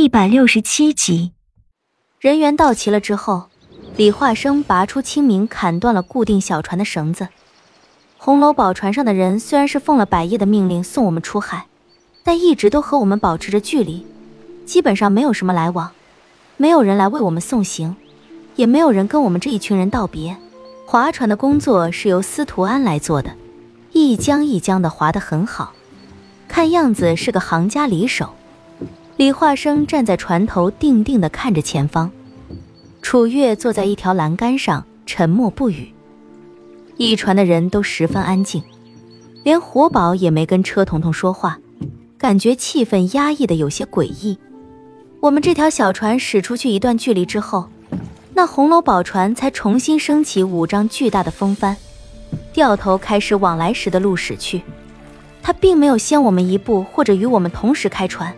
一百六十七集，人员到齐了之后，李化生拔出清明，砍断了固定小船的绳子。红楼宝船上的人虽然是奉了百叶的命令送我们出海，但一直都和我们保持着距离，基本上没有什么来往，没有人来为我们送行，也没有人跟我们这一群人道别。划船的工作是由司徒安来做的，一江一江的划得很好，看样子是个行家里手。李化生站在船头，定定地看着前方。楚月坐在一条栏杆上，沉默不语。一船的人都十分安静，连活宝也没跟车彤彤说话，感觉气氛压抑的有些诡异。我们这条小船驶出去一段距离之后，那红楼宝船才重新升起五张巨大的风帆，掉头开始往来时的路驶去。它并没有先我们一步，或者与我们同时开船，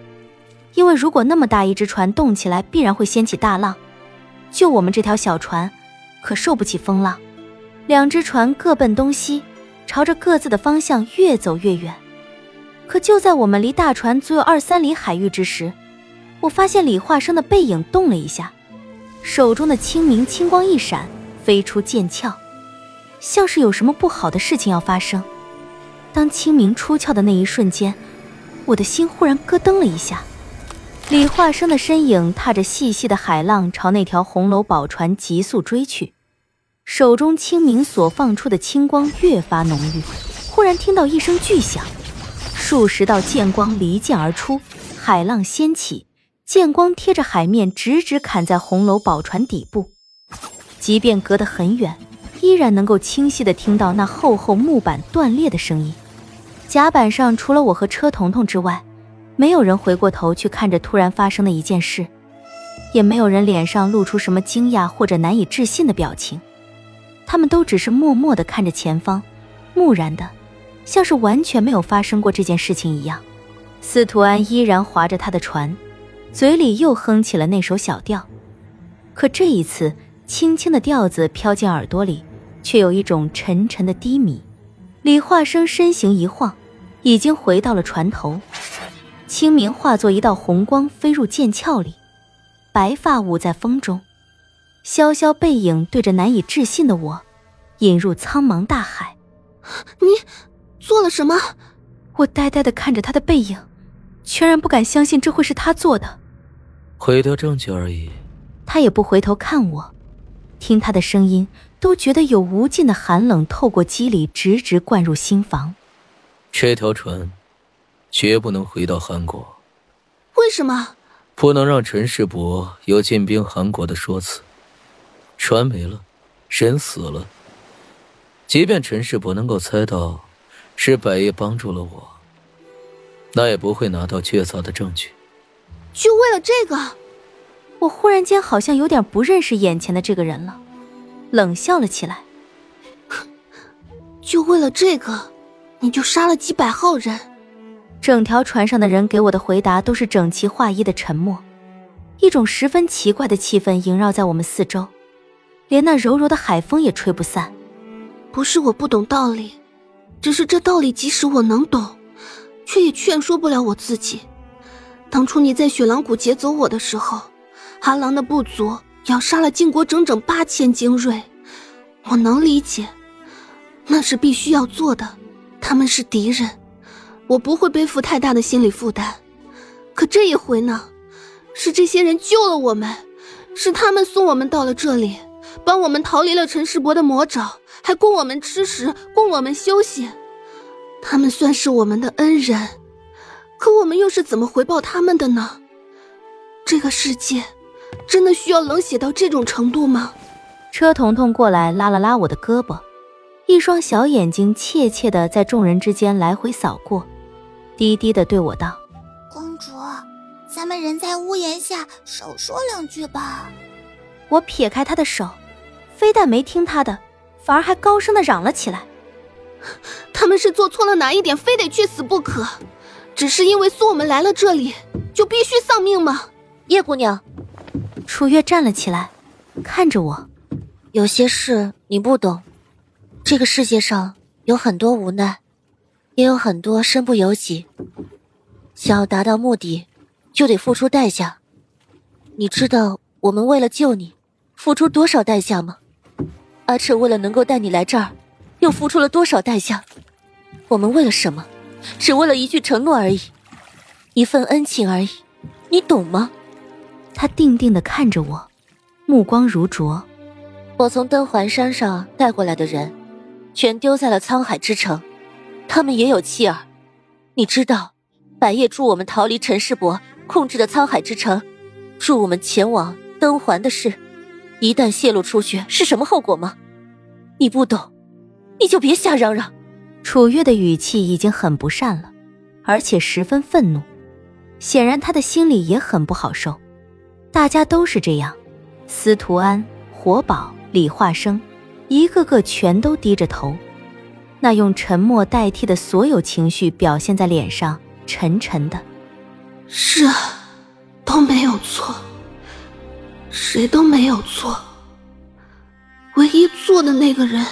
因为如果那么大一只船动起来，必然会掀起大浪，就我们这条小船，可受不起风浪。两只船各奔东西，朝着各自的方向越走越远。可就在我们离大船足有二三里海域之时，我发现李化生的背影动了一下，手中的清明青光一闪，飞出剑鞘，像是有什么不好的事情要发生。当清明出鞘的那一瞬间，我的心忽然咯噔了一下。李化生的身影踏着细细的海浪，朝那条红楼宝船急速追去。手中清明所放出的青光越发浓郁，忽然听到一声巨响，数十道剑光离剑而出，海浪掀起，剑光贴着海面直直砍在红楼宝船底部。即便隔得很远，依然能够清晰地听到那厚厚木板断裂的声音。甲板上除了我和车彤彤之外，没有人回过头去看着突然发生的一件事，也没有人脸上露出什么惊讶或者难以置信的表情。他们都只是默默地看着前方，木然的，像是完全没有发生过这件事情一样。司徒安依然划着他的船，嘴里又哼起了那首小调，可这一次，轻轻的调子飘进耳朵里，却有一种沉沉的低迷。李化生身形一晃，已经回到了船头，清明化作一道红光飞入剑鞘里，白发舞在风中。潇潇背影对着难以置信的我，引入苍茫大海。你做了什么？我呆呆的看着他的背影，全然不敢相信这会是他做的。毁掉证据而已。他也不回头看我，听他的声音都觉得有无尽的寒冷透过肌理直直灌入心房。这条船绝不能回到韩国。为什么？不能让陈世伯有进兵韩国的说辞。船没了，人死了。即便陈世伯能够猜到是百叶帮助了我，那也不会拿到确凿的证据。就为了这个，我忽然间好像有点不认识眼前的这个人了，冷笑了起来。就为了这个，你就杀了几百号人？整条船上的人给我的回答都是整齐划一的沉默，一种十分奇怪的气氛萦绕在我们四周。连那柔柔的海风也吹不散。不是我不懂道理，只是这道理即使我能懂，却也劝说不了我自己。当初你在雪狼谷劫走我的时候，韩狼的部族要杀了晋国整整八千精锐，我能理解，那是必须要做的。他们是敌人，我不会背负太大的心理负担。可这一回呢，是这些人救了我们，是他们送我们到了这里。帮我们逃离了陈世伯的魔爪，还供我们吃食，供我们休息，他们算是我们的恩人，可我们又是怎么回报他们的呢？这个世界，真的需要冷血到这种程度吗？车彤彤过来拉了拉我的胳膊，一双小眼睛怯怯的在众人之间来回扫过，低低的对我道：“公主，咱们人在屋檐下，少说两句吧。”我撇开他的手。非但没听他的，反而还高声的嚷了起来：“他们是做错了哪一点，非得去死不可？只是因为送我们来了这里，就必须丧命吗？”叶姑娘，楚月站了起来，看着我：“有些事你不懂。这个世界上有很多无奈，也有很多身不由己。想要达到目的，就得付出代价。你知道我们为了救你，付出多少代价吗？阿彻为了能够带你来这儿，又付出了多少代价？我们为了什么？只为了一句承诺而已，一份恩情而已，你懂吗？他定定的看着我，目光如灼。我从登环山上带过来的人，全丢在了沧海之城，他们也有妻儿。你知道，百叶助我们逃离陈世伯控制的沧海之城，助我们前往登环的事，一旦泄露出去是什么后果吗？你不懂，你就别瞎嚷嚷。楚月的语气已经很不善了，而且十分愤怒，显然他的心里也很不好受。大家都是这样，司徒安、火宝、李化生，一个个全都低着头，那用沉默代替的所有情绪表现在脸上，沉沉的。是啊，都没有错，谁都没有错，唯一错的那个人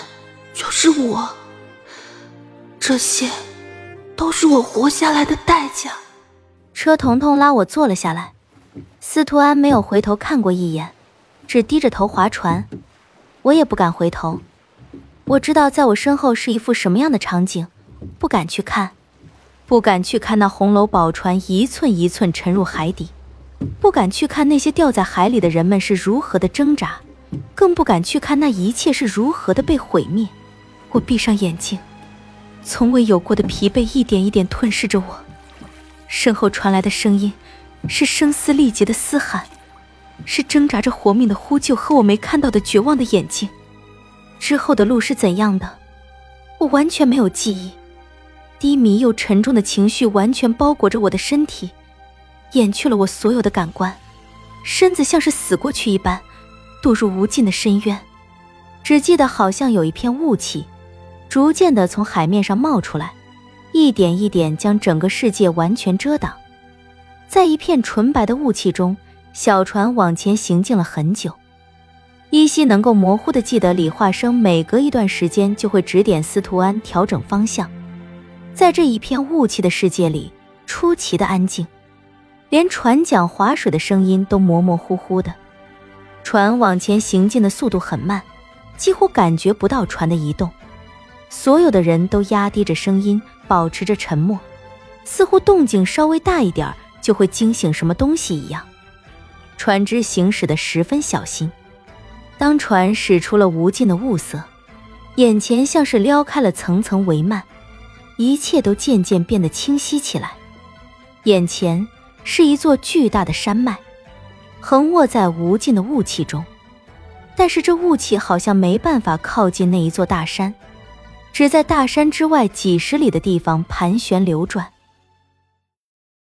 就是我。这些，都是我活下来的代价。车彤彤拉我坐了下来，司徒安没有回头看过一眼，只低着头划船。我也不敢回头，我知道在我身后是一副什么样的场景，不敢去看，不敢去看那红楼宝船一寸一寸沉入海底，不敢去看那些掉在海里的人们是如何的挣扎，更不敢去看那一切是如何的被毁灭。我闭上眼睛。从未有过的疲惫一点一点吞噬着我，身后传来的声音是声嘶力竭的嘶喊，是挣扎着活命的呼救和我没看到的绝望的眼睛。之后的路是怎样的，我完全没有记忆。低迷又沉重的情绪完全包裹着我的身体，掩去了我所有的感官，身子像是死过去一般，堕入无尽的深渊。只记得好像有一片雾气。逐渐的从海面上冒出来，一点一点将整个世界完全遮挡。在一片纯白的雾气中，小船往前行进了很久。依稀能够模糊的记得李化生每隔一段时间就会指点司徒安调整方向。在这一片雾气的世界里，出奇的安静，连船桨划水的声音都模模糊糊的。船往前行进的速度很慢，几乎感觉不到船的移动。所有的人都压低着声音，保持着沉默，似乎动静稍微大一点就会惊醒什么东西一样。船只行驶的十分小心。当船驶出了无尽的雾色，眼前像是撩开了层层帷幔，一切都渐渐变得清晰起来。眼前是一座巨大的山脉，横卧在无尽的雾气中，但是这雾气好像没办法靠近那一座大山。只在大山之外几十里的地方盘旋流转。